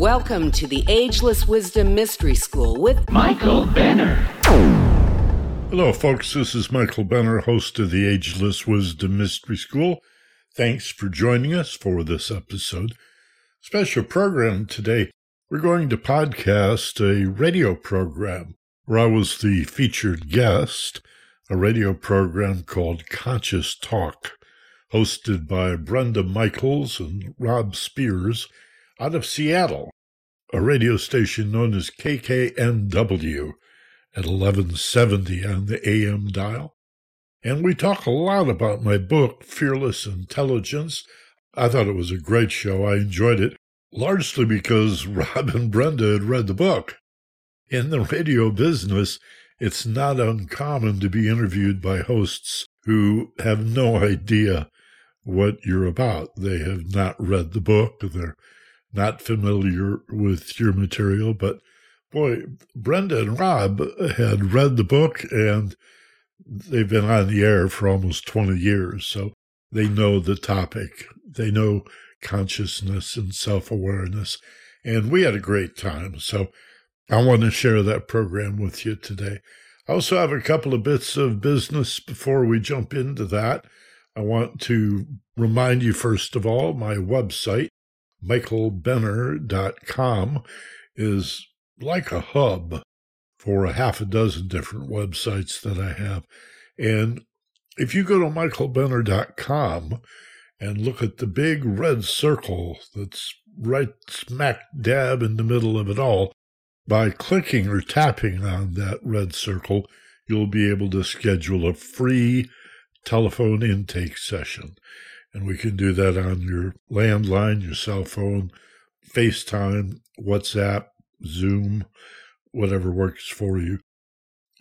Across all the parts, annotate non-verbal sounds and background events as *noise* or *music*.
Welcome to the Ageless Wisdom Mystery School with Michael Benner. Hello, folks. This is Michael Benner, host of the Ageless Wisdom Mystery School. Thanks for joining us for this episode. Special program today. We're going to podcast a radio program where I was the featured guest, a radio program called Conscious Talk, hosted by Brenda Michaels and Rob Spears out of Seattle, a radio station known as KKNW at 1170 on the AM dial. And we talk a lot about my book, Fearless Intelligence. I thought it was a great show. I enjoyed it largely because *laughs* Rob and Brenda had read the book. In the radio business, it's not uncommon to be interviewed by hosts who have no idea what you're about. They have not read the book. They're not familiar with your material, but boy, Brenda and Rob had read the book and they've been on the air for almost 20 years. So they know the topic. They know consciousness and self awareness. And we had a great time. So I want to share that program with you today. I also have a couple of bits of business before we jump into that. I want to remind you, first of all, my website, michaelbenner.com is like a hub for a half a dozen different websites that I have. And if you go to michaelbenner.com and look at the big red circle that's right smack dab in the middle of it all, by clicking or tapping on that red circle, you'll be able to schedule a free telephone intake session. And we can do that on your landline, your cell phone, FaceTime, WhatsApp, Zoom, whatever works for you.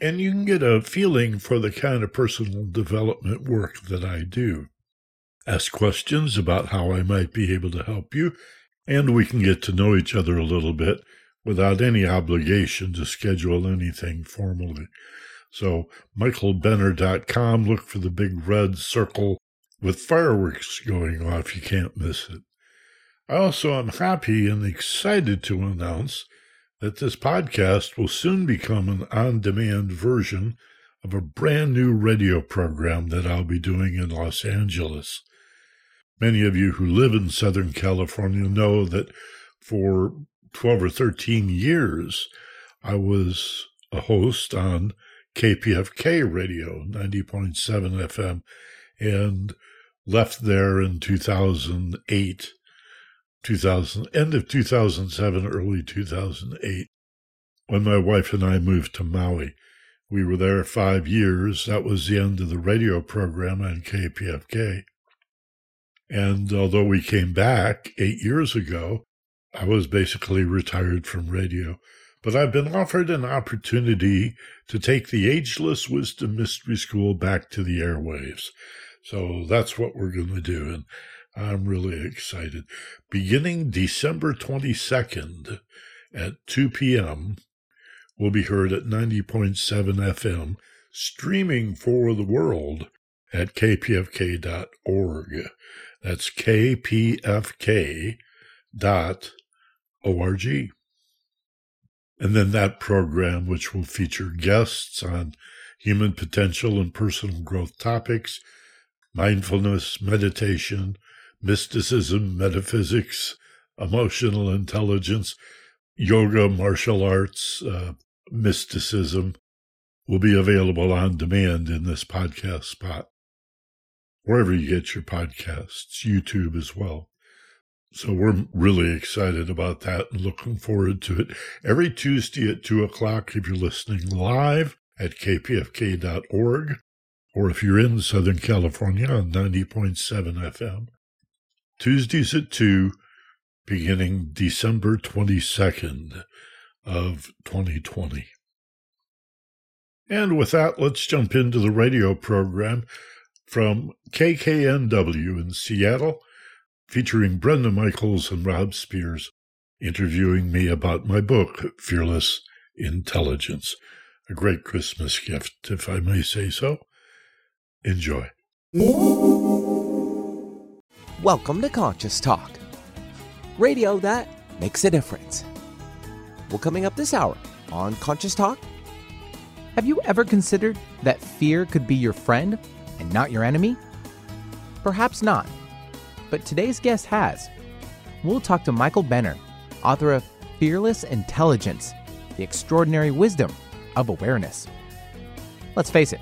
And you can get a feeling for the kind of personal development work that I do. Ask questions about how I might be able to help you, and we can get to know each other a little bit without any obligation to schedule anything formally. So, michaelbenner.com, look for the big red circle with fireworks going off. You can't miss it. I also am happy and excited to announce that this podcast will soon become an on demand version of a brand new radio program that I'll be doing in Los Angeles. Many of you who live in Southern California know that for 12 or 13 years, I was a host on KPFK radio, 90.7 FM, and left there in 2008, 2000, end of 2007, early 2008, when my wife and I moved to Maui. We were there five years. That was the end of the radio program on KPFK. And although we came back eight years ago, I was basically retired from radio. But I've been offered an opportunity to take the Ageless Wisdom Mystery School back to the airwaves. So that's what we're going to do. And I'm really excited. Beginning December 22nd at 2 p.m., will be heard at 90.7 FM, streaming for the world at kpfk.org. That's kpfk.org. And then that program, which will feature guests on human potential and personal growth topics, mindfulness, meditation, mysticism, metaphysics, emotional intelligence, yoga, martial arts, uh, mysticism will be available on demand in this podcast spot, wherever you get your podcasts, YouTube as well. So we're really excited about that and looking forward to it. Every Tuesday at two o'clock, if you're listening live at kpfk.org, or if you're in Southern California on 90.7 FM. Tuesdays at 2, beginning December 22nd of 2020. And with that, let's jump into the radio program from KKNW in Seattle, featuring Brenda Michaels and Rob Spears interviewing me about my book, Fearless Intelligence. A great Christmas gift, if I may say so. Enjoy. Welcome to Conscious Talk, radio that makes a difference. Well, coming up this hour on Conscious Talk. Have you ever considered that fear could be your friend and not your enemy? Perhaps not, but today's guest has. We'll talk to Michael Benner, author of Fearless Intelligence The Extraordinary Wisdom of Awareness. Let's face it,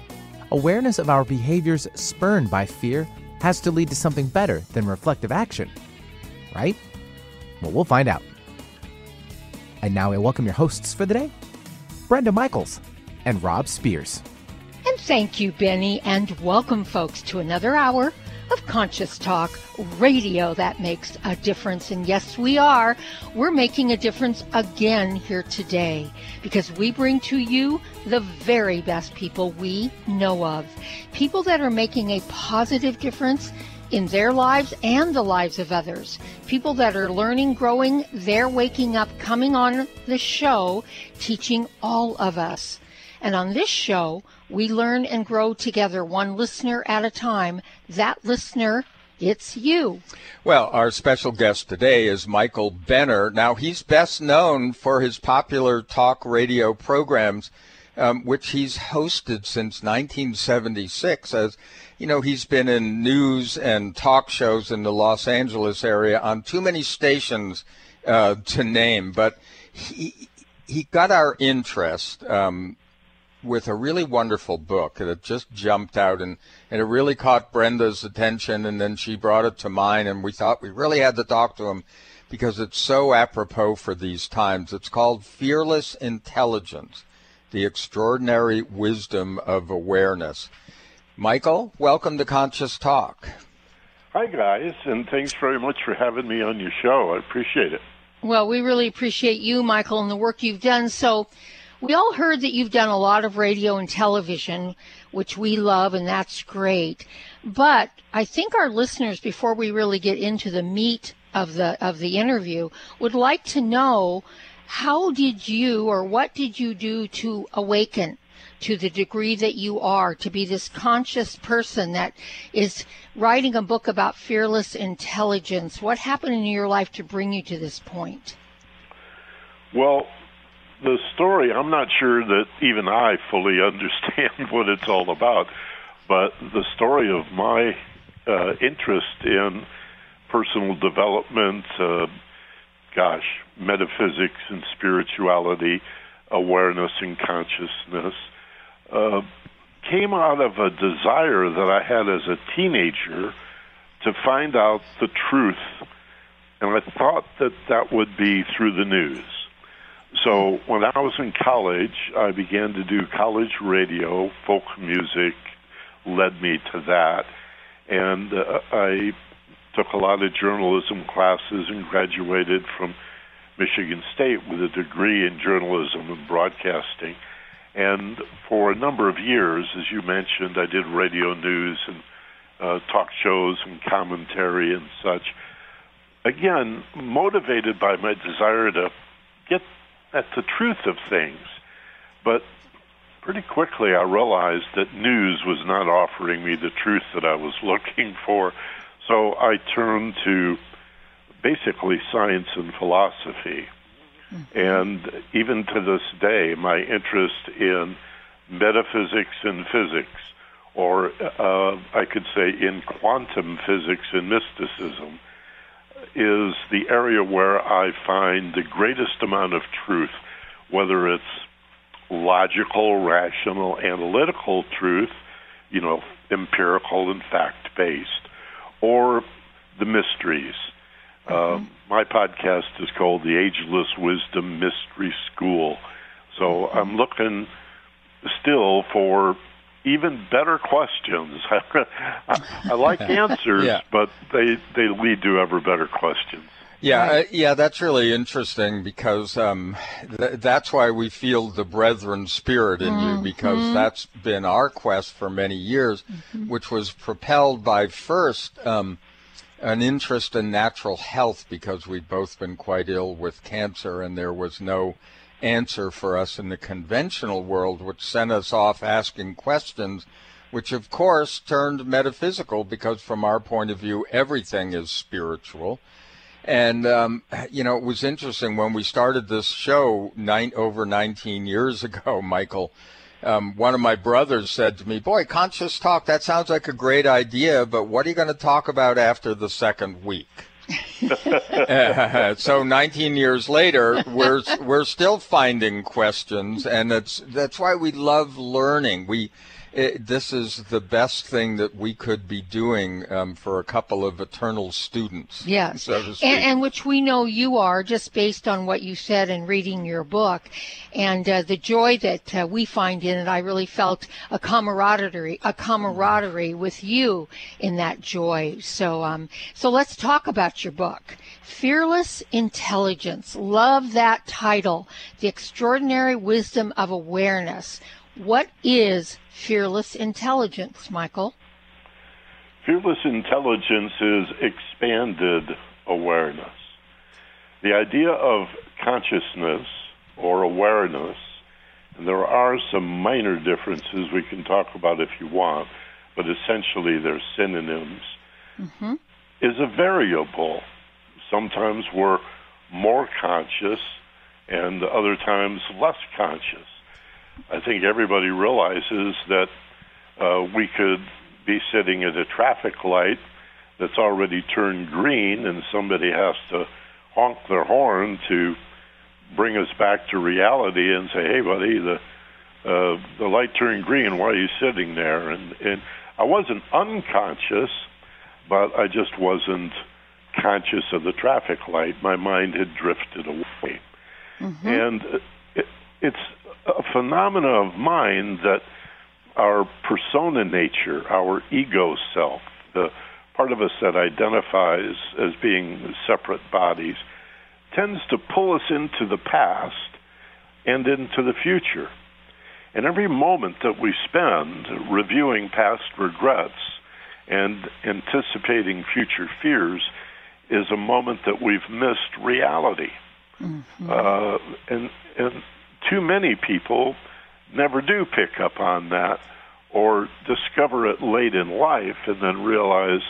awareness of our behaviors spurned by fear has to lead to something better than reflective action, right? Well, we'll find out. And now I welcome your hosts for the day Brenda Michaels and Rob Spears. And thank you, Benny, and welcome, folks, to another hour of Conscious Talk radio that makes a difference. And yes, we are. We're making a difference again here today because we bring to you the very best people we know of. People that are making a positive difference in their lives and the lives of others. People that are learning, growing, they're waking up, coming on the show, teaching all of us. And on this show, we learn and grow together, one listener at a time. That listener, it's you. Well, our special guest today is Michael Benner. Now, he's best known for his popular talk radio programs, um, which he's hosted since 1976 as you know, he's been in news and talk shows in the Los Angeles area on too many stations uh, to name, but he he got our interest um, with a really wonderful book that just jumped out and, and it really caught Brenda's attention, and then she brought it to mine, and we thought we really had to talk to him because it's so apropos for these times. It's called Fearless Intelligence: The Extraordinary Wisdom of Awareness. Michael, welcome to Conscious Talk. Hi, guys, and thanks very much for having me on your show. I appreciate it. Well, we really appreciate you, Michael, and the work you've done. So, we all heard that you've done a lot of radio and television, which we love, and that's great. But I think our listeners, before we really get into the meat of the of the interview, would like to know how did you or what did you do to awaken to the degree that you are, to be this conscious person that is writing a book about fearless intelligence. What happened in your life to bring you to this point? Well, the story, I'm not sure that even I fully *laughs* understand what it's all about, but the story of my uh, interest in personal development, uh, gosh, metaphysics and spirituality, awareness and consciousness, uh, came out of a desire that I had as a teenager to find out the truth. And I thought that that would be through the news. So when I was in college, I began to do college radio, folk music led me to that. And uh, I took a lot of journalism classes and graduated from Michigan State with a degree in journalism and broadcasting. And for a number of years, as you mentioned, I did radio news and uh, talk shows and commentary and such. Again, motivated by my desire to get at the truth of things. But pretty quickly, I realized that news was not offering me the truth that I was *laughs* looking for. So I turned to basically science and philosophy. And even to this day, my interest in metaphysics and physics, or uh, I could say in quantum physics and mysticism, is the area where I find the greatest amount of truth, whether it's logical, rational, analytical truth, you know, empirical and fact based, or the mysteries Mm-hmm. Uh, my podcast is called The Ageless Wisdom Mystery School. So mm-hmm. I'm looking still for even better questions. *laughs* I, I like answers, yeah. but they they lead to ever better questions. Yeah, uh, yeah, that's really interesting because um, th- that's why we feel the brethren spirit in mm-hmm. you because that's been our quest for many years, mm-hmm. which was propelled by first um, an interest in natural health because we'd both been quite ill with cancer and there was no answer for us in the conventional world, which sent us off asking questions, which of course turned metaphysical because from our point of view, everything is spiritual. And um, you know, it was interesting when we started this show nine over 19 years *laughs* ago, Michael. Um, one of my brothers said to me, "Boy, conscious talk. That sounds like a great idea, but what are you going to talk about after the second week?" *laughs* so 19 years later, we're we're still finding questions, and that's that's why we love learning. We it, this is the best thing that we could be doing um, for a couple of eternal students. Yes, so and, and, which we know you are just based on what you said and reading your book, and uh, the joy that uh, we find in it. I really felt a camaraderie, a camaraderie with you in that joy. So, um, so let's talk about your book. Fearless Intelligence. Love that title. The Extraordinary Wisdom of Awareness. What is fearless intelligence, Michael? Fearless intelligence is expanded awareness. The idea of consciousness or awareness, and there are some minor differences we can talk about if you want, but essentially they're synonyms, mm-hmm. is a variable. Sometimes we're more conscious and other times less conscious. I think everybody realizes that uh, we could be sitting at a traffic light that's already turned green, and somebody has to honk their horn to bring us back to reality and say, "Hey, buddy, the uh, the light turned green. Why are you sitting there?" And and I wasn't unconscious, but I just wasn't conscious of the traffic light. My mind had drifted away, mm-hmm. and it, it's a phenomena of mind that our persona nature, our ego self, the part of us that identifies as being separate bodies, tends to pull us into the past and into the future. And every moment that we spend reviewing past regrets and anticipating future fears is a moment that we've missed reality. Mm-hmm. Uh, and, and too many people never do pick up on that or discover it late in life and then realize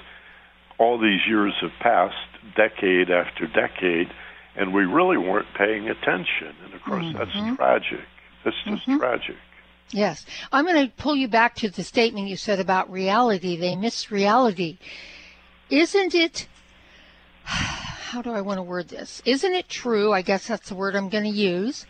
all these years have passed, decade after decade, and we really weren't paying attention. And of course, mm-hmm. that's tragic. That's just mm-hmm. tragic. Yes. I'm going to pull you back to the statement you said about reality. They miss reality. Isn't it, *sighs* how do I want to word this? Isn't it true? I guess that's the word I'm going to use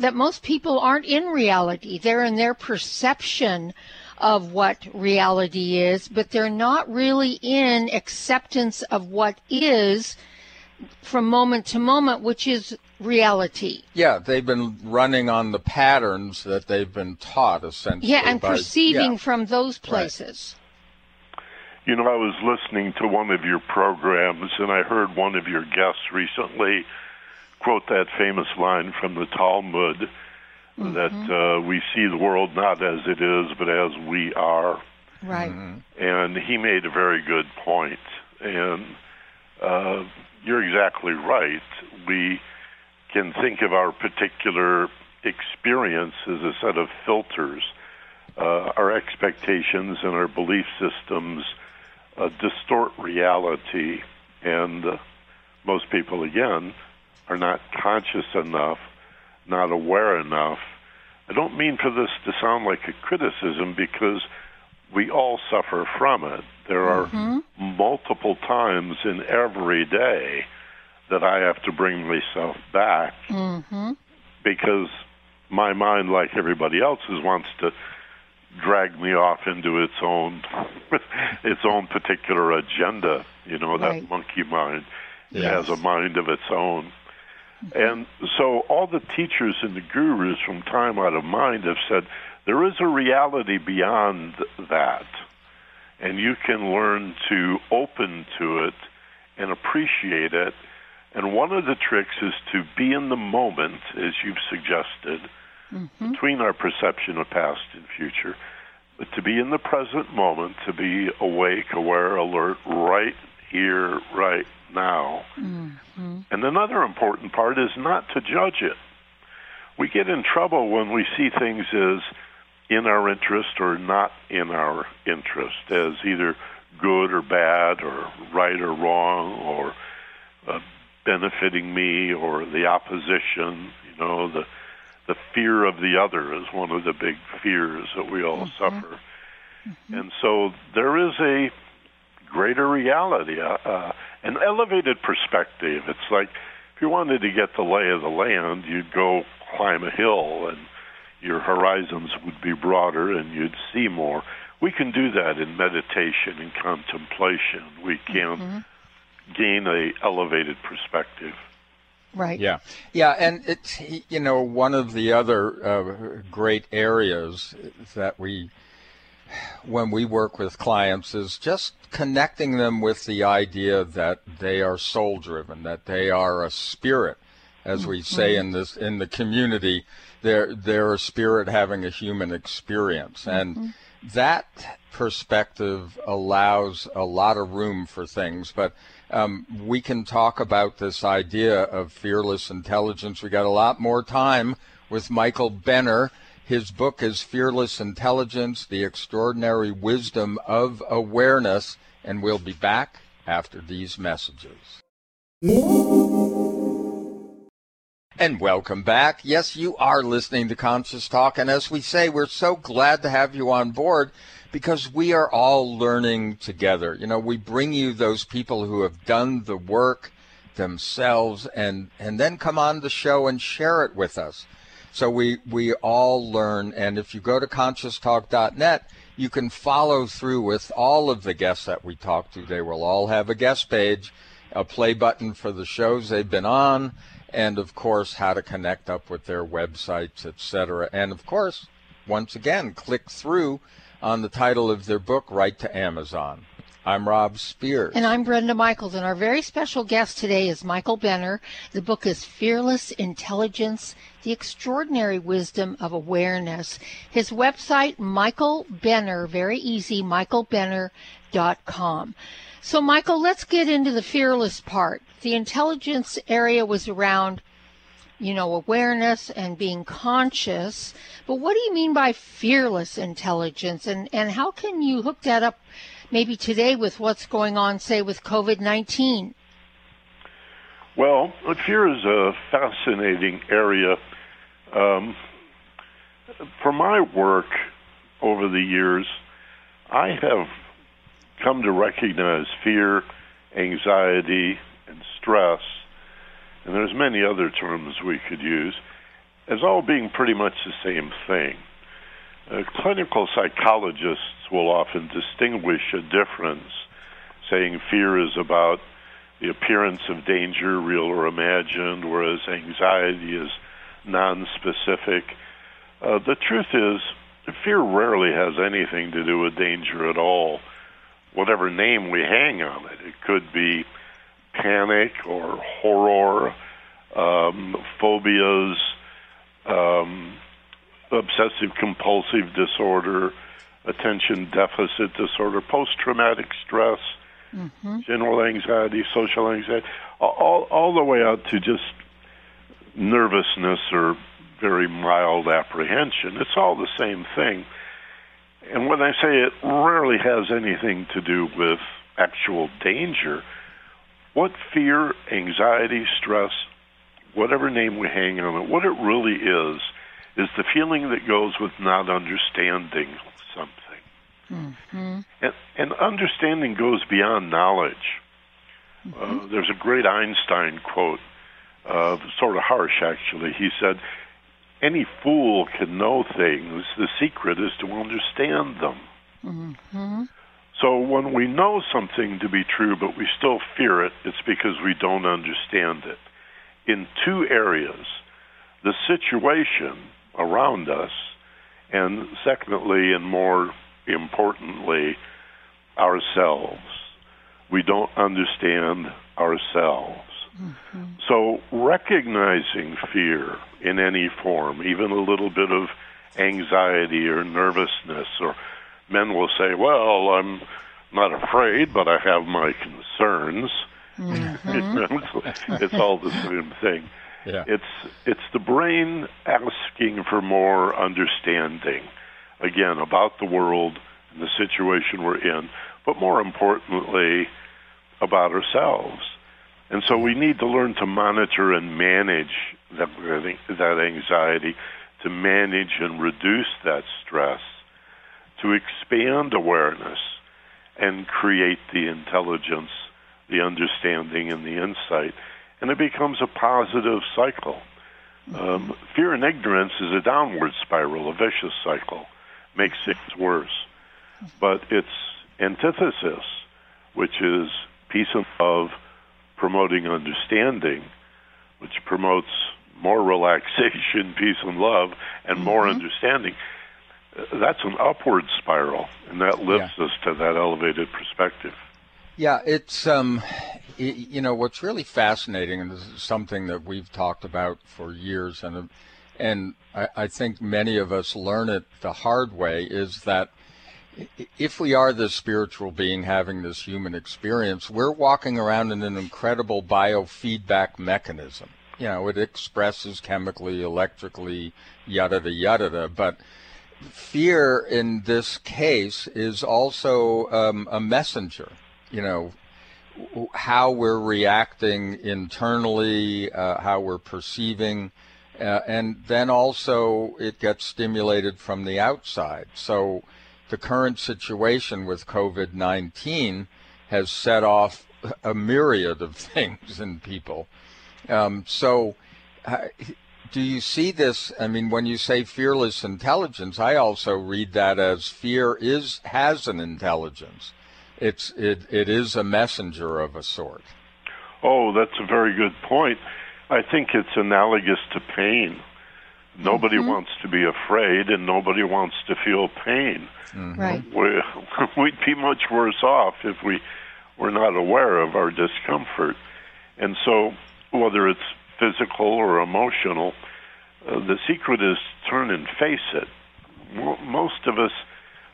that most people aren't in reality. They're in their perception of what reality is, but they're not really in acceptance of what is from moment to moment, which is reality. Yeah, they've been running on the patterns that they've been taught, essentially. Yeah, and by, perceiving yeah. from those places. Right. You know, I was listening to one of your programs, and I heard one of your guests recently quote that famous line from the Talmud mm-hmm. that uh, we see the world not as it is, but as we are. Right. Mm-hmm. And he made a very good point. And uh, you're exactly right. We can think of our particular experience as a set of filters. Uh, our expectations and our belief systems uh, distort reality, and uh, most people, again, are not conscious enough, not aware enough. I don't mean for this to sound like a criticism because we all suffer from it. There are mm-hmm. multiple times in every day that I have to bring myself back mm-hmm. because my mind, like everybody else's, wants to drag me off into its own *laughs* its own particular agenda. You know, right. that monkey mind yes. has a mind of its own. And so all the teachers and the gurus from time out of mind have said there is a reality beyond that. And you can learn to open to it and appreciate it. And one of the tricks is to be in the moment, as you've suggested, mm-hmm. between our perception of past and future, but to be in the present moment, to be awake, aware, alert, right here, right now. Mm-hmm. And another important part is not to judge it. We get in trouble when we see things as in our interest or not in our interest, as either good or bad, or right or wrong, or uh, benefiting me or the opposition. You know, the the fear of the other is one of the big fears that we all mm-hmm. suffer. Mm-hmm. And so there is a greater reality, uh, uh, an elevated perspective. It's like if you wanted to get the lay of the land, you'd go climb a hill and your horizons would be broader and you'd see more. We can do that in meditation and contemplation. We can mm-hmm. gain a elevated perspective. Right. Yeah. Yeah, and it's you know one of the other uh, great areas that we when we work with clients is just connecting them with the idea that they are soul driven, that they are a spirit, as we say in this in the community. They're they're a spirit having a human experience, and mm-hmm. that perspective allows a lot of room for things. But um, we can talk about this idea of fearless intelligence. We got a lot more time with Michael Benner. His book is Fearless Intelligence The Extraordinary Wisdom of Awareness. And we'll be back after these messages. And welcome back. Yes, you are listening to Conscious Talk. And as we say, we're so glad to have you on board because we are all learning together. You know, we bring you those people who have done the work themselves and, and then come on the show and share it with us. So we, we all learn. And if you go to conscioustalk.net, you can follow through with all of the guests that we talk to. They will all have a guest page, a play button for the shows they've been on, and of course, how to connect up with their websites, etc. And of course, once again, click through on the title of their book, Right to Amazon. I'm Rob Spears. And I'm Brenda Michaels. And our very special guest today is Michael Benner. The book is Fearless Intelligence The Extraordinary Wisdom of Awareness. His website, Michael Benner, very easy, michaelbenner.com. So, Michael, let's get into the fearless part. The intelligence area was around you know, awareness and being conscious. But what do you mean by fearless intelligence? And, and how can you hook that up maybe today with what's going on, say, with COVID 19? Well, fear is a fascinating area. Um, for my work over the years, I have come to recognize fear, anxiety, and stress and there's many other terms we could use, as all being pretty much the same thing. Uh, clinical psychologists will often distinguish a difference, saying fear is about the appearance of danger, real or imagined, whereas anxiety is non-specific. Uh, the truth is, fear rarely has anything to do with danger at all. Whatever name we hang on it, it could be panic or horror, um, phobias, um, obsessive compulsive disorder, attention deficit disorder, post traumatic stress, mm-hmm. general anxiety, social anxiety, all, all the way out to just nervousness or very mild apprehension. It's all the same thing. And when I say it rarely has anything to do with actual danger, what fear, anxiety, stress, whatever name we hang on it, what it really is, is the feeling that goes with not understanding something. Mm-hmm. And, and understanding goes beyond knowledge. Mm-hmm. Uh, there's a great Einstein quote, uh, sort of harsh actually. He said, Any fool can know things, the secret is to understand them. Mm-hmm. So when we know something to be true but we still fear it, it's because we don't understand it. In two areas, the situation around us, and secondly, and more importantly, ourselves. We don't understand ourselves. Mm-hmm. So recognizing fear in any form, even a little bit of anxiety or nervousness or men will say, "Well, I'm not afraid, but I have my concerns." Mm-hmm. *laughs* it's all the same thing. Yeah. It's it's the brain asking for more understanding, again about the world and the situation we're in, but more importantly about ourselves. And so we need to learn to monitor and manage that, that anxiety, to manage and reduce that stress, to expand awareness and create the intelligence, the understanding, and the insight. And it becomes a positive cycle. Um, fear and ignorance is a downward spiral, a vicious cycle, makes things worse. But its antithesis, which is peace and love, promoting understanding, which promotes more *laughs* relaxation, peace, and love, and mm-hmm. more understanding. That's an upward spiral, and that lifts yeah. us to that elevated perspective. Yeah, it's um, you know what's really fascinating, and this is something that we've talked about for years, and and I, I think many of us learn it the hard way, is that if we are this spiritual being having this human experience, we're walking around in an incredible biofeedback mechanism. You know, it expresses chemically, electrically, yada da yada, da. but fear in this case is also um, a messenger. You know, how we're reacting internally, uh, how we're perceiving, uh, and then also it gets stimulated from the outside. So the current situation with COVID 19 has set off a myriad of *laughs* things in people. Um, so, uh, do you see this? I mean, when you say fearless intelligence, I also read that as fear is has an intelligence. It's it it is a messenger of a sort. Oh, that's a very good point. I think it's analogous to pain. Nobody mm-hmm. wants to be afraid, and nobody wants to feel pain. Mm-hmm. Right. We, *laughs* we'd be much worse off if we were not aware of our discomfort. And so, whether it's physical or emotional, uh, the secret is turn and face it. Most of us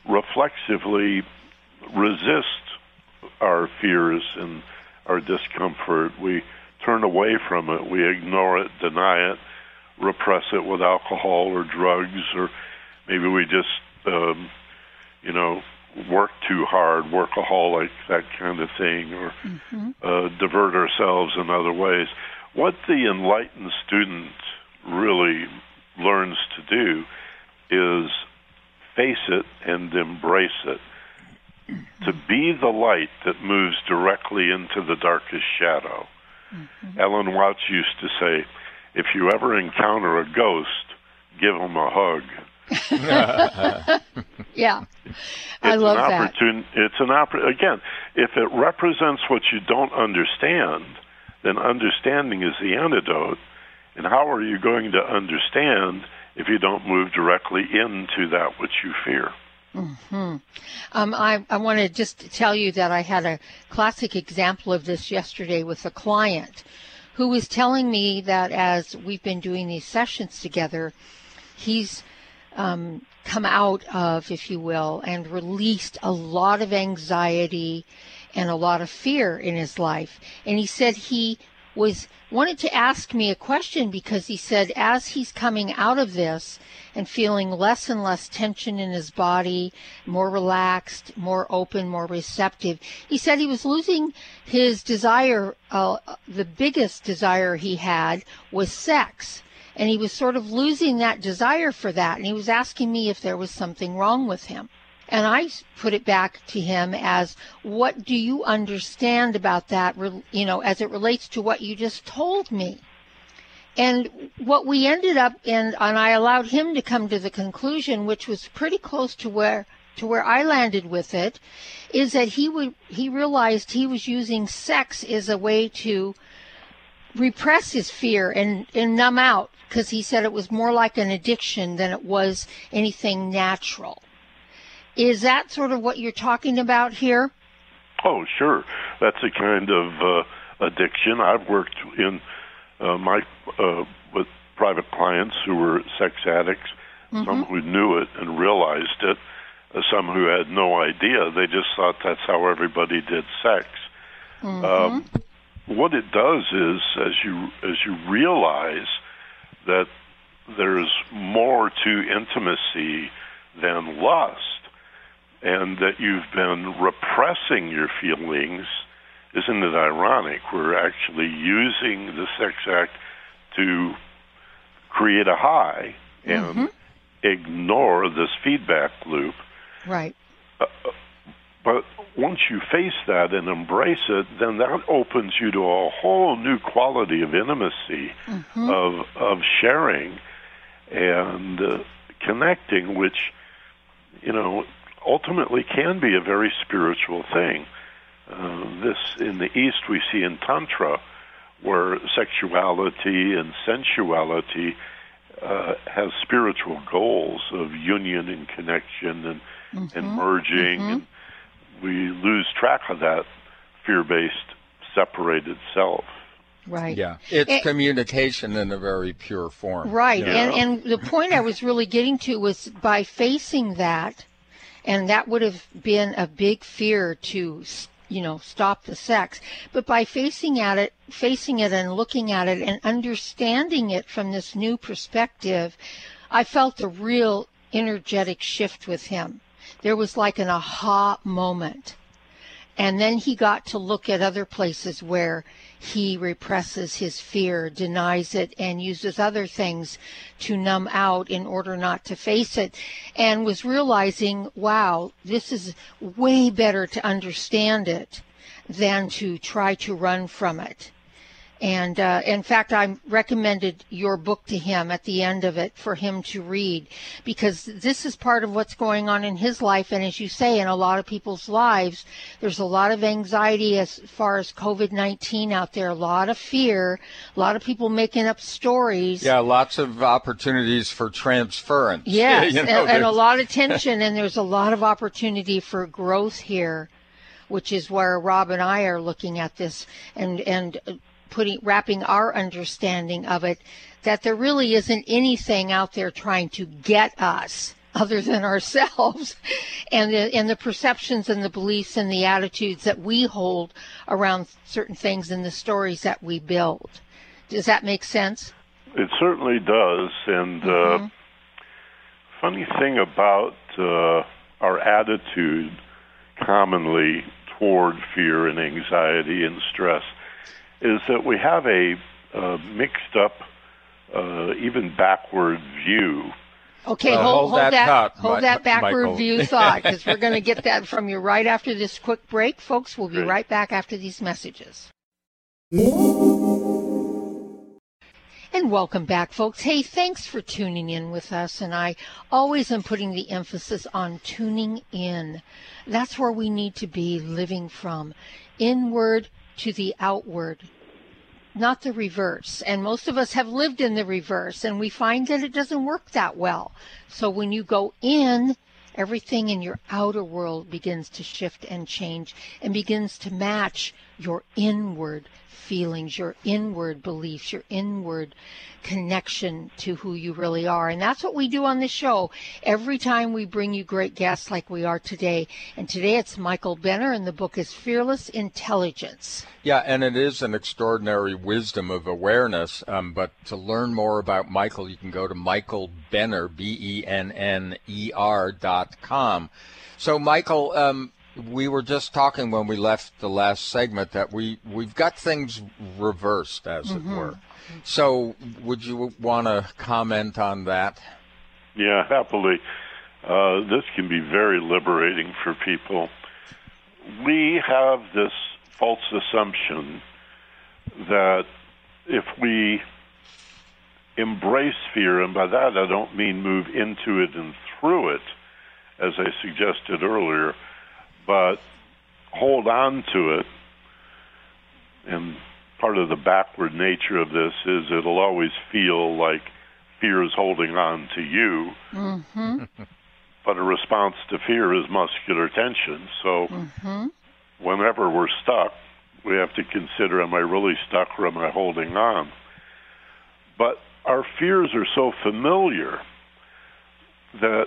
reflexively resist our fears and our discomfort. We turn away from it, we ignore it, deny it, repress it with alcohol or drugs, or maybe we just, um, you know, work too hard, workaholic, that kind of thing, or mm-hmm. uh, divert ourselves in other ways. What the enlightened student really learns to do is face it and embrace it. To be the light that moves directly into the darkest shadow. Mm-hmm. Alan Watts used to say, if you ever encounter a ghost, give them a hug. *laughs* yeah, I it's love that. It's an oppor- again. If it represents what you don't understand, then understanding is the antidote. And how are you going to understand if you don't move directly into that which you fear? Mm-hmm. Um, I, I want to just tell you that I had a classic example of this yesterday with a client who was telling me that as we've been doing these sessions together, he's um, come out of, if you will, and released a lot of anxiety and a lot of fear in his life. And he said he was wanted to ask me a question because he said as he's coming out of this and feeling less and less tension in his body, more relaxed, more open, more receptive, he said he was losing his desire. Uh, the biggest desire he had was sex. And he was sort of losing that desire for that. And he was asking me if there was something wrong with him. And I put it back to him as, what do you understand about that, you know, as it relates to what you just told me? And what we ended up in, and I allowed him to come to the conclusion, which was pretty close to where to where I landed with it, is that he would he realized he was using sex as a way to repress his fear and, and numb out because he said it was more like an addiction than it was anything natural. Is that sort of what you're talking about here? Oh, sure. That's a kind of uh, addiction. I've worked in uh, my uh, with private clients who were sex addicts, mm-hmm. some who knew it and realized it, uh, some who had no idea. They just thought that's how everybody did sex. Mm-hmm. Um, what it does is, as you as you realize that there's more to intimacy than lust, and that you've been repressing your feelings isn't it ironic? We're actually using the sex act to create a high and Mm-hmm. ignore this feedback loop. Right. But once you face that and embrace it, then that opens you to a whole new quality of intimacy, of of sharing, and uh, connecting, which you know ultimately can be a very spiritual thing. Uh, this in the East we see in Tantra, where sexuality and sensuality uh, has spiritual goals of union and connection and and merging, and we lose track of that fear-based, separated self. Right. Yeah, it's Eh, communication in a very pure form. Right. Yeah. And and the point I was really getting to was by facing that, and that would have been a big fear to you know stop the sex. But by facing at it facing it and looking at it and understanding it from this new perspective i felt a real energetic shift with him. There was like an aha moment and then he got to look at other places where he represses his fear, denies it, and uses other things to numb out in order not to face it. And was realizing, wow, this is way better to understand it than to try to run from it. And uh, in fact, I recommended your book to him at the end of it for him to read because this is part of what's going on in his life. And as you say, in a lot of people's lives, there's a lot of anxiety as far as COVID 19 out there, a lot of fear, a lot of people making up stories. Yeah, lots of opportunities for transference. Yes, *laughs* You and, know, and a lot of tension, and there's a lot of opportunity for growth here, which is where Rob and I are looking at this and and uh, putting wrapping our understanding of it that there really isn't anything out there trying to get us other than ourselves *laughs* and the and the perceptions and the beliefs and the attitudes that we hold around certain things and the stories that we build. Does that make sense? It certainly does. And Mm-hmm. uh, funny thing about uh, our attitude commonly toward fear and anxiety and stress is that we have a uh, mixed up, uh, even backward view. Okay, Uh, hold, hold hold that that, thought, hold Mi- that backward Michael. view *laughs* thought, because we're going to get that from you right after this quick break, folks. We'll be Great. right back after these messages. And welcome back, folks. Hey, thanks for tuning in with us. And I always am putting the emphasis on tuning in. That's where we need to be living from inward to the outward, not the reverse. And most of us have lived in the reverse, and we find that it doesn't work that well. So when you go in, everything in your outer world begins to shift and change and begins to match your inward feelings, your inward beliefs, your inward connection to who you really are. And that's what we do on this show every time we bring you great guests like we are today. And today it's Michael Benner, and the book is Fearless Intelligence. Yeah, and it is an extraordinary wisdom of awareness. Um, but to learn more about Michael, you can go to Michael Benner, B E N N E R dot com. So, Michael, um, we were just talking when we left the last segment that we we've got things reversed, as it were. So, would you want to comment on that? Yeah, happily. Uh, this can be very liberating for people. We have this false assumption that if we embrace fear, and by that I don't mean move into it and through it, as I suggested earlier, but hold on to it. And part of the backward nature of this is it'll always feel like fear is holding on to you. Mm-hmm. but a response to fear is muscular tension. So mm-hmm. whenever we're stuck, we have to consider am I really stuck or am I holding on? But our fears are so familiar that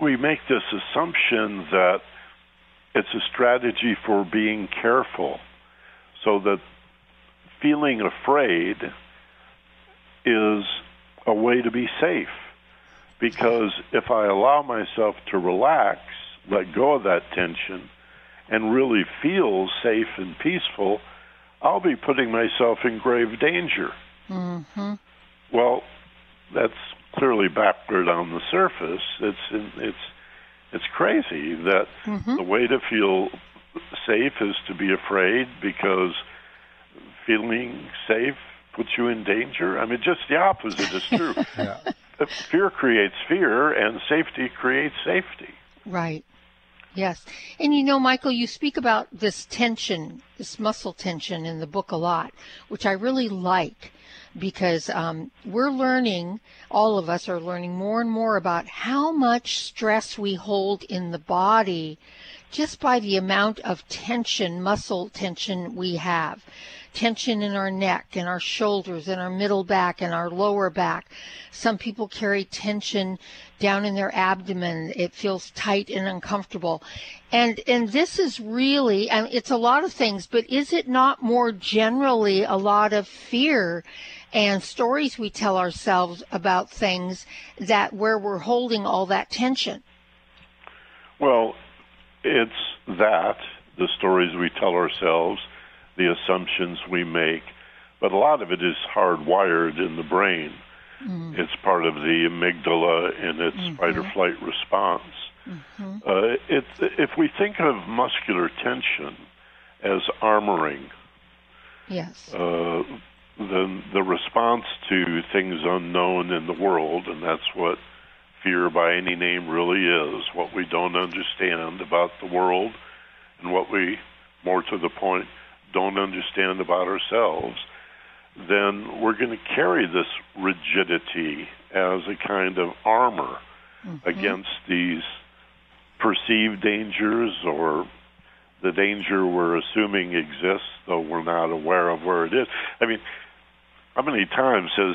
we make this assumption that it's a strategy for being careful so that feeling afraid is a way to be safe because if I allow myself to relax, let go of that tension, and really feel safe and peaceful, I'll be putting myself in grave danger. Mm-hmm. Well, that's clearly backward on the surface. It's it's it's crazy that mm-hmm. the way to feel safe is to be afraid because feeling safe puts you in danger. I mean, just the opposite is true. *laughs* yeah. Fear creates fear, and safety creates safety. Right. Yes. And you know, Michael, you speak about this tension, this muscle tension in the book a lot, which I really like because um, we're learning, all of us are learning more and more about how much stress we hold in the body just by the amount of tension, muscle tension we have. Tension in our neck and our shoulders and our middle back and our lower back. Some people carry tension down in their abdomen. It feels tight and uncomfortable. And and this is really and it's a lot of things, but is it not more generally a lot of fear and stories we tell ourselves about things that where we're holding all that tension? Well, it's that the stories we tell ourselves, the assumptions we make, but a lot of it is hardwired in the brain. Mm. It's part of the amygdala in its Mhm. fight or flight response. Mhm. Uh, it, if we think of muscular tension as armoring, Yes. uh, then the response to things unknown in the world, and that's what fear by any name really is what we don't understand about the world and what we, more to the point, don't understand about ourselves, then we're going to carry this rigidity as a kind of armor Mm-hmm. against these perceived dangers or the danger we're assuming exists, though we're not aware of where it is. I mean, how many times has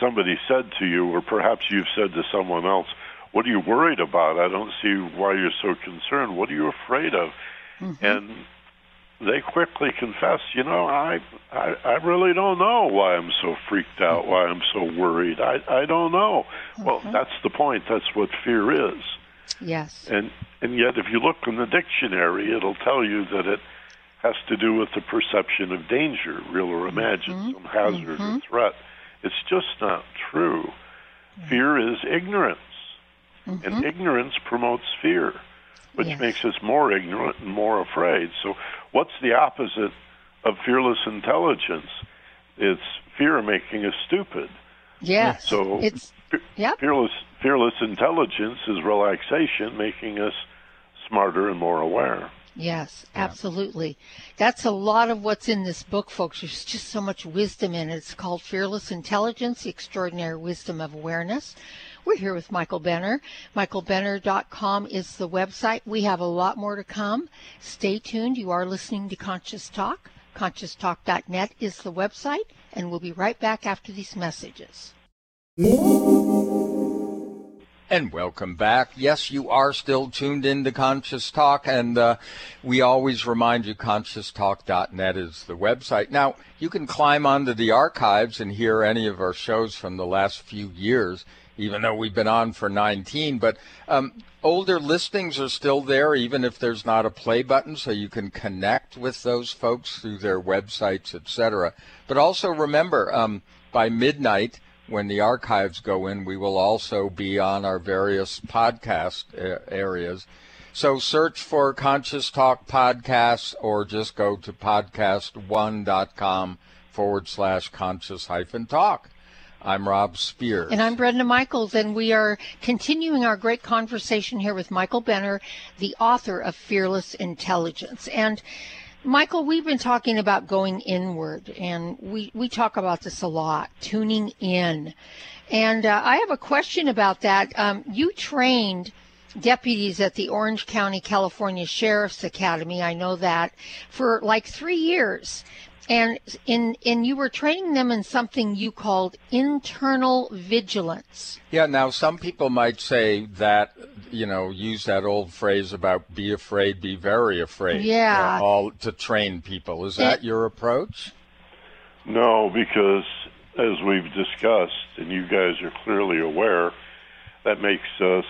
somebody said to you, or perhaps you've said to someone else, What are you worried about? I don't see why you're so concerned. What are you afraid of? Mhm. And they quickly confess, you know, I, I I really don't know why I'm so freaked out, why I'm so worried. I I don't know. Well, Mhm. that's the point. That's what fear is. Yes. And and yet, if you look in the dictionary, it'll tell you that it has to do with the perception of danger, real or imagined, Mhm. some hazard or Mhm. threat. It's just not true. Fear is ignorance, and Mhm. ignorance promotes fear, which Yes. makes us more ignorant and more afraid. So, what's the opposite of fearless intelligence? It's fear making us stupid. Yes. So, it's Yep. fearless fearless intelligence is relaxation, making us smarter and more aware. Yes, absolutely. That's a lot of what's in this book, folks. There's just so much wisdom in it. It's called Fearless Intelligence, The Extraordinary Wisdom of Awareness. We're here with Michael Benner. MichaelBenner.com is the website. We have a lot more to come. Stay tuned. You are listening to Conscious Talk. ConsciousTalk.net is the website, and we'll be right back after these messages. And welcome back. Yes, you are still tuned in to Conscious Talk, and uh, we always remind you ConsciousTalk.net is the website. Now, you can climb onto the archives and hear any of our shows from the last few years, even though we've been on for 19. But um, older listings are still there, even if there's not a play button, so you can connect with those folks through their websites, etc. But also remember, um, by midnight, when the archives go in, we will also be on our various podcast uh, areas. So search for Conscious Talk Podcasts or just go to podcast1.com forward slash conscious hyphen talk. I'm Rob Spence. And I'm Brenda Michaels, and we are continuing our great conversation here with Michael Benner, the author of Fearless Intelligence. And Michael, we've been talking about going inward, and we, we talk about this a lot, tuning in. And uh, I have a question about that. Um, you trained deputies at the Orange County, California Sheriff's Academy, I know that, for like three years. And in, in you were training them in something you called internal vigilance. Yeah, now some people might say that, you know, use that old phrase about be afraid, be very afraid. Yeah. all to train people. Is that your approach? No, because as we've discussed, and you guys are clearly aware, that makes us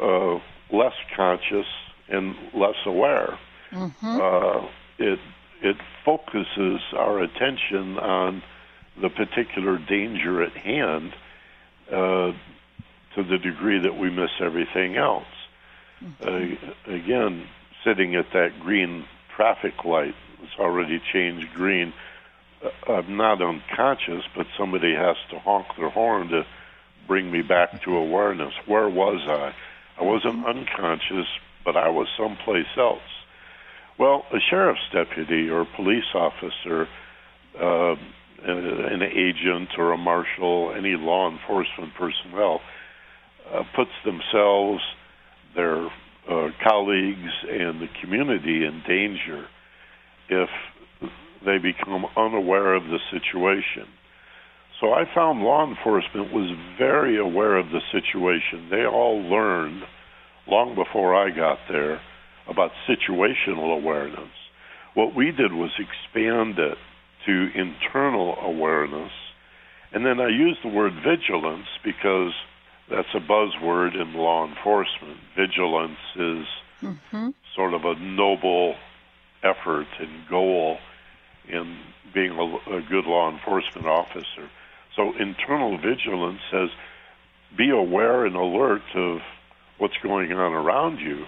uh, less conscious and less aware. Mm-hmm. Uh, it it focuses our attention on the particular danger at hand uh, to the degree that we miss everything else. Mm-hmm. Uh, again, sitting at that green traffic light, it's already changed green. Uh, I'm not unconscious, but somebody has to honk their horn to bring me back to awareness. Where was I? I wasn't unconscious, but I was someplace else. Well, a sheriff's deputy or police officer, uh, an agent or a marshal, any law enforcement personnel, uh, puts themselves, their uh, colleagues, and the community in danger if they become unaware of the situation. So I found law enforcement was very aware of the situation. They all learned long before I got there about situational awareness. What we did was expand it to internal awareness. And then I use the word vigilance because that's a buzzword in law enforcement. Vigilance is Mm-hmm. sort of a noble effort and goal in being a, a good law enforcement officer. So internal vigilance says be aware and alert of what's going on around you,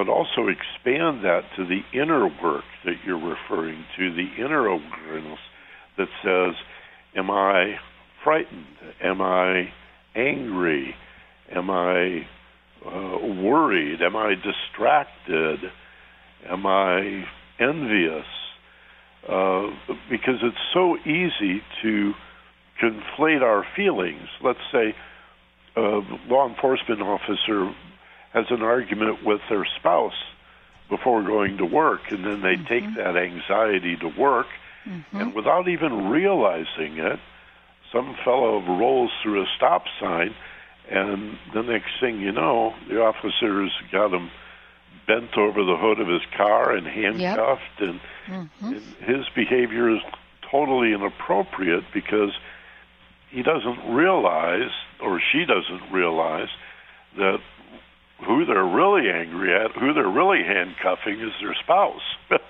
but also expand that to the inner work that you're referring to, the inner awareness that says, Am I frightened? Am I angry? Am I uh, worried? Am I distracted? Am I envious? Uh, because it's so easy to conflate our feelings. Let's say a law enforcement officer has an argument with their spouse before going to work, and then they take mm-hmm. that anxiety to work, mm-hmm. and without even realizing it, some fellow rolls through a stop sign, and the next thing you know, the officer's got him bent over the hood of his car and handcuffed, and, mm-hmm. and his behavior is totally inappropriate because he doesn't realize, or she doesn't realize, that who they're really angry at, who they're really handcuffing, is their spouse.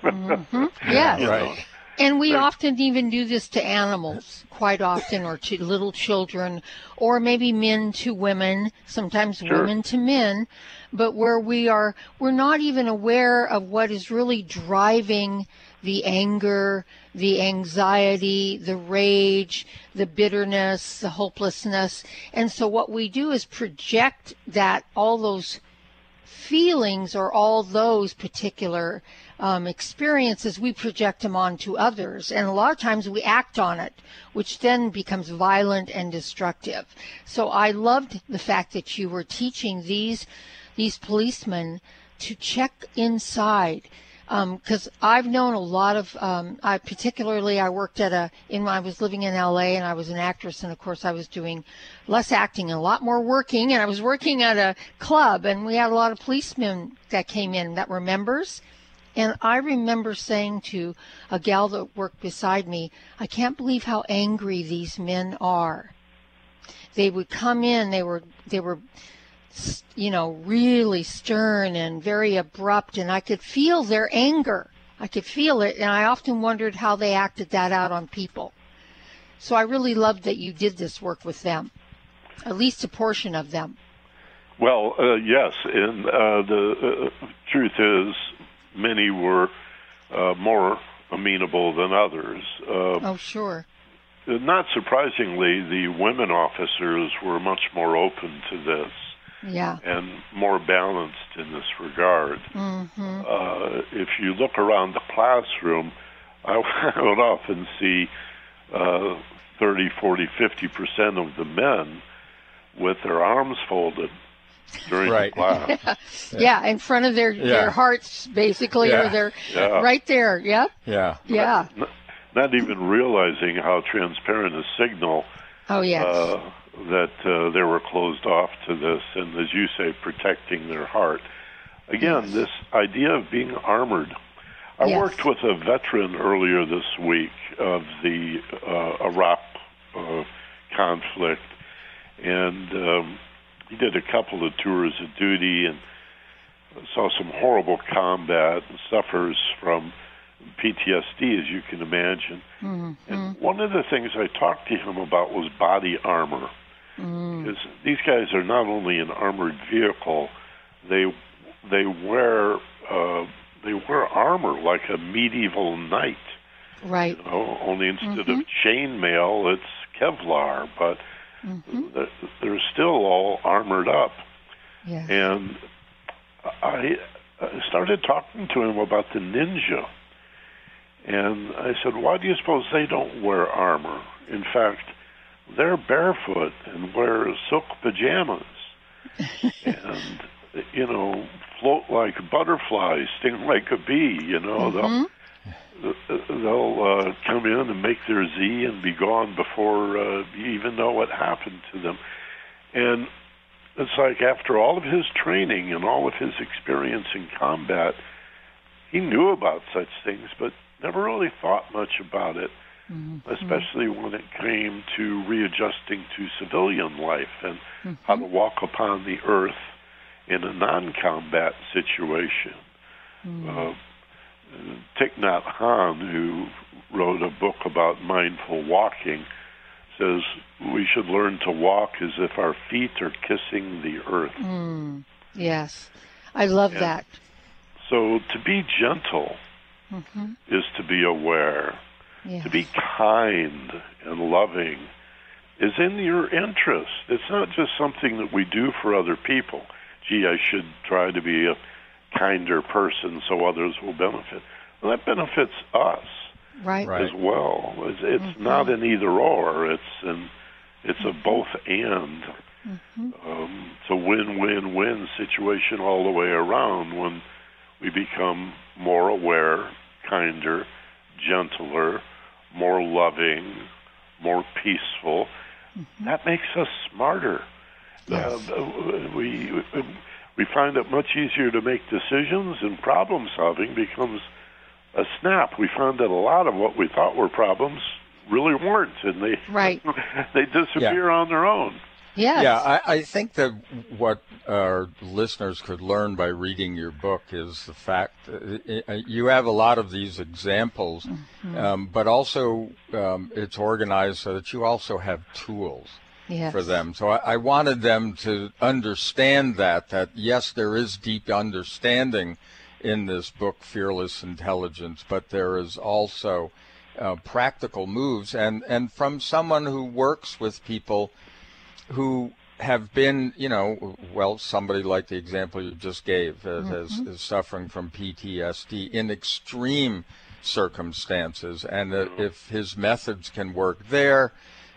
Mm-hmm. *laughs* Yes. You know? Right. And we often even do this to animals, quite often, or to little children, or maybe men to women, sometimes Sure. women to men, but where we are, we're not even aware of what is really driving the anger, the anxiety, the rage, the bitterness, the hopelessness. And so what we do is project that, all those feelings or all those particular um, experiences, we project them onto others. And a lot of times we act on it, which then becomes violent and destructive. So I loved the fact that you were teaching these, these policemen to check inside. Because I've known a lot of, um, I particularly I worked at a, in I was living in LA and I was an actress and of course I was doing less acting and a lot more working and I was working at a club and we had a lot of policemen that came in that were members and I remember saying to a gal that worked beside me, I can't believe how angry these men are. They would come in, they were, they were, you know, really stern and very abrupt, and I could feel their anger. I could feel it, and I often wondered how they acted that out on people. So I really loved that you did this work with them, at least a portion of them. Well, uh, yes, and uh, the uh, truth is, many were uh, more amenable than others. Uh, Oh, sure. not surprisingly, the women officers were much more open to this Yeah. and more balanced in this regard. hmm Uh, if you look around the classroom, I, I *laughs* would often see uh, 30, 40, 50 percent of the men with their arms folded during Right. the class. *laughs* Yeah, in front of their Yeah. their hearts, basically, or their Yeah. right there. Yeah, Yeah. yeah. N- Not even realizing how transparent a signal Oh yes. uh, that uh, they were closed off to this, and as you say, protecting their heart. Again, Yes. this idea of being armored. I Yes. worked with a veteran earlier this week of the uh, Iraq uh, conflict, and um, he did a couple of tours of duty, and saw some horrible combat and suffers from PTSD, as you can imagine. Mm-hmm. And one of the things I talked to him about was body armor. Mm. Because these guys are not only an armored vehicle, they they wear uh, they wear armor like a medieval knight. Right. You know, only instead Mhm. of chainmail, it's Kevlar, but Mhm. they're, they're still all armored up. Yes. And I I started talking to him about the ninja. And I said, why do you suppose they don't wear armor? In fact, they're barefoot and wear silk pajamas. *laughs* and, you know, float like butterflies, sting like a bee, you know. Mhm. They'll, they'll uh, come in and make their Z and be gone before uh, you even know what happened to them. And it's like after all of his training and all of his experience in combat, he knew about such things, but never really thought much about it, especially when it came to readjusting to civilian life and how to walk upon the earth in a non-combat situation. Uh, Thich Nhat Hanh, who wrote a book about mindful walking, says we should learn to walk as if our feet are kissing the earth. Mm. Yes. I love Yeah. that. So to be gentle Mhm. is to be aware. Yes. To be kind and loving is in your interest. It's not just something that we do for other people. Gee, I should try to be a kinder person so others will benefit. Well, that benefits us right. Right. as well. It's, it's Mhm. not an either or. It's an it's a both and. Mhm. Um, it's a win-win-win situation all the way around when we become more aware, kinder, gentler, more loving, more peaceful. That makes us smarter. Yes. Uh, we we find it much easier to make decisions, and problem solving becomes a snap. We found that a lot of what we thought were problems really weren't, and they Right. *laughs* they disappear on their own. Yes. Yeah, I, I think that what our listeners could learn by reading your book is the fact that uh, you have a lot of these examples, um, but also um, it's organized so that you also have tools yes. for them. So I, I wanted them to understand that, that yes, there is deep understanding in this book, Fearless Intelligence, but there is also uh, practical moves. And, and from someone who works with people who have been, you know, well, somebody like the example you just gave uh, has, is suffering from PTSD in extreme circumstances. And uh, if his methods can work there,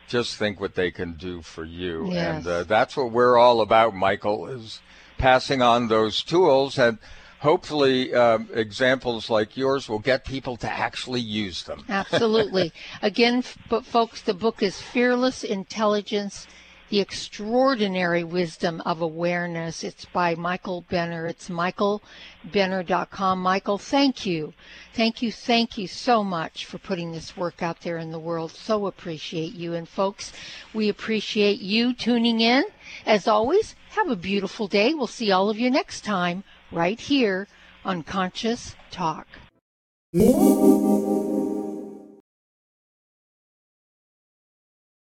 just think what they can do for you. Yes. And uh, that's what we're all about, Michael, is passing on those tools. And hopefully, um, examples like yours will get people to actually use them. Absolutely. *laughs* Again, f- but folks, the book is Fearless Intelligence The Extraordinary Wisdom of Awareness. It's by Michael Benner. It's michaelbenner.com. Michael, thank you. Thank you, thank you so much for putting this work out there in the world. So appreciate you. And folks, we appreciate you tuning in. As always, have a beautiful day. We'll see all of you next time right here on Conscious Talk.